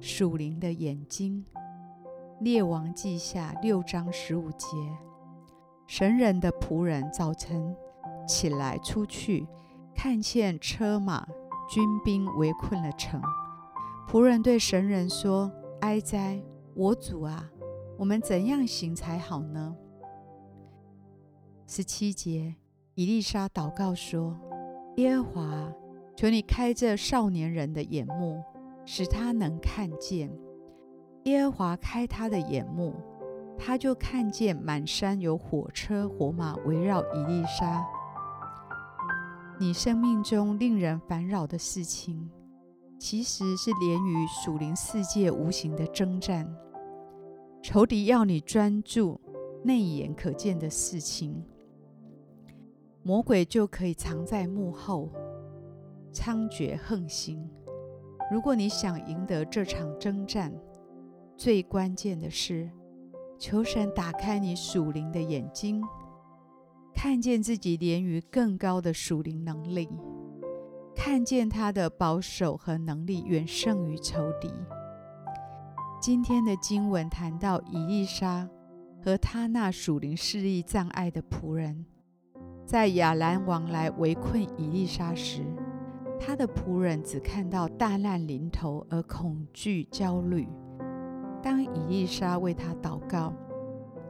属灵的眼睛。列王记下六章十五节，神人的仆人早晨起来出去，看见车马。军兵围困了城，仆人对神人说：“哀哉，我主啊，我们怎样行才好呢？”十七节，以利沙祷告说：“耶和华，求你开这少年人的眼目，使他能看见。”耶和华开他的眼目，他就看见满山有火车火马围绕以利沙。你生命中令人烦扰的事情，其实是连于属灵世界无形的征战。仇敌要你专注内眼可见的事情，魔鬼就可以藏在幕后，猖獗横行。如果你想赢得这场征战，最关键的是，求神打开你属灵的眼睛。看见自己连于更高的属灵能力，看见他的保守和能力远胜于仇敌。今天的经文谈到以利沙和他那属灵视力障碍的仆人，在亚兰王来围困以利沙时，他的仆人只看到大难临头而恐惧焦虑。当以利沙为他祷告，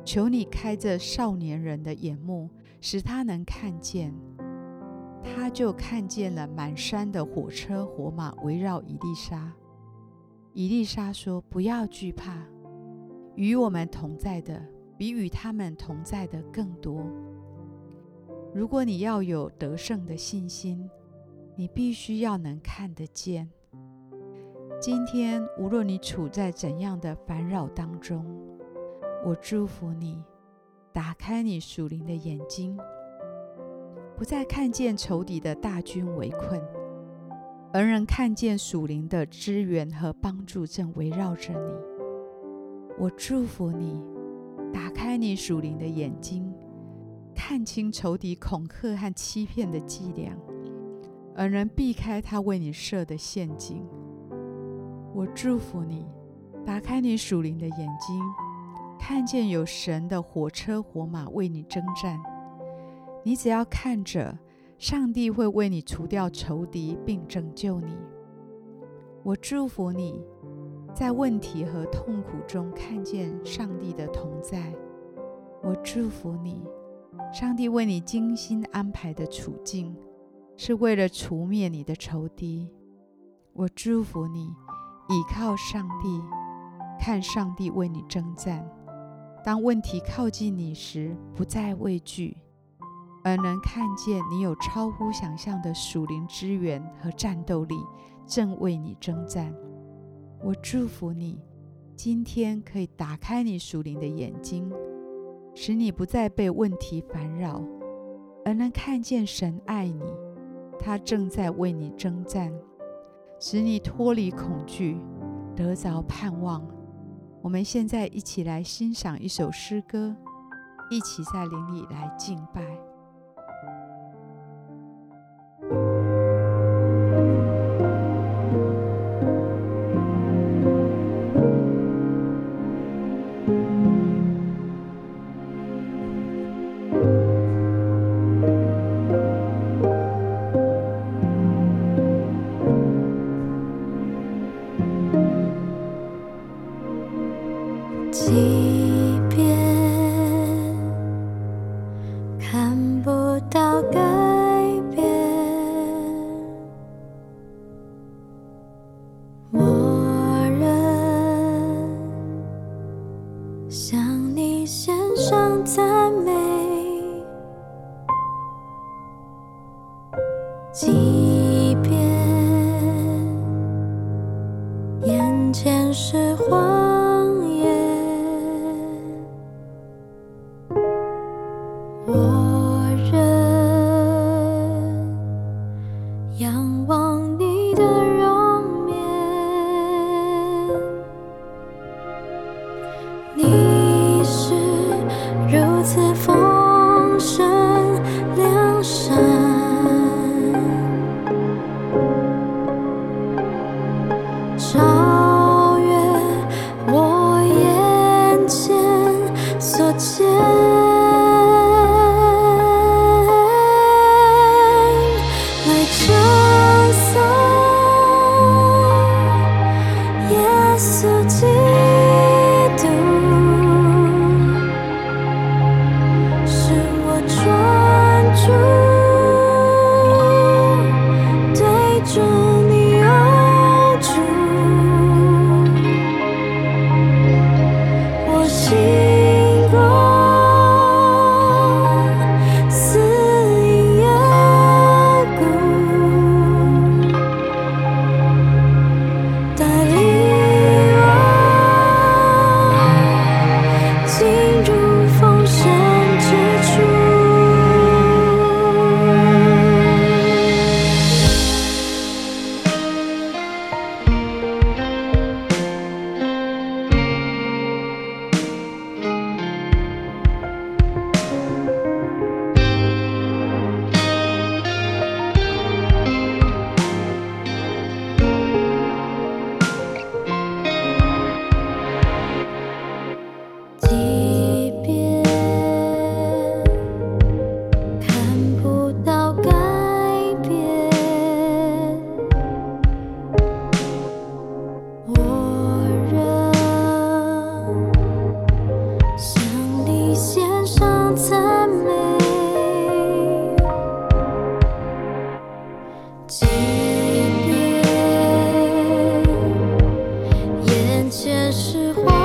求你开这少年人的眼目。使他能看见，他就看见了满山的火车火马围绕以利沙。以利沙说：“不要惧怕，与我们同在的比与他们同在的更多。如果你要有得胜的信心，你必须要能看得见。今天无论你处在怎样的烦扰当中，我祝福你。”打开你属灵的眼睛，不再看见仇敌的大军围困，而能看见属灵的支援和帮助正围绕着你。我祝福你，打开你属灵的眼睛，看清仇敌恐吓和欺骗的伎俩，而能避开他为你设的陷阱。我祝福你，打开你属灵的眼睛。看见有神的火车火马为你征战，你只要看着，上帝会为你除掉仇敌并拯救你。我祝福你，在问题和痛苦中看见上帝的同在。我祝福你，上帝为你精心安排的处境，是为了除灭你的仇敌。我祝福你，倚靠上帝，看上帝为你征战。当问题靠近你时，不再畏惧，而能看见你有超乎想象的属灵资源和战斗力，正为你征战。我祝福你，今天可以打开你属灵的眼睛，使你不再被问题烦扰，而能看见神爱你，他正在为你征战，使你脱离恐惧，得着盼望。我们现在一起来欣赏一首诗歌，一起在灵里来敬拜。你仰望你。前世化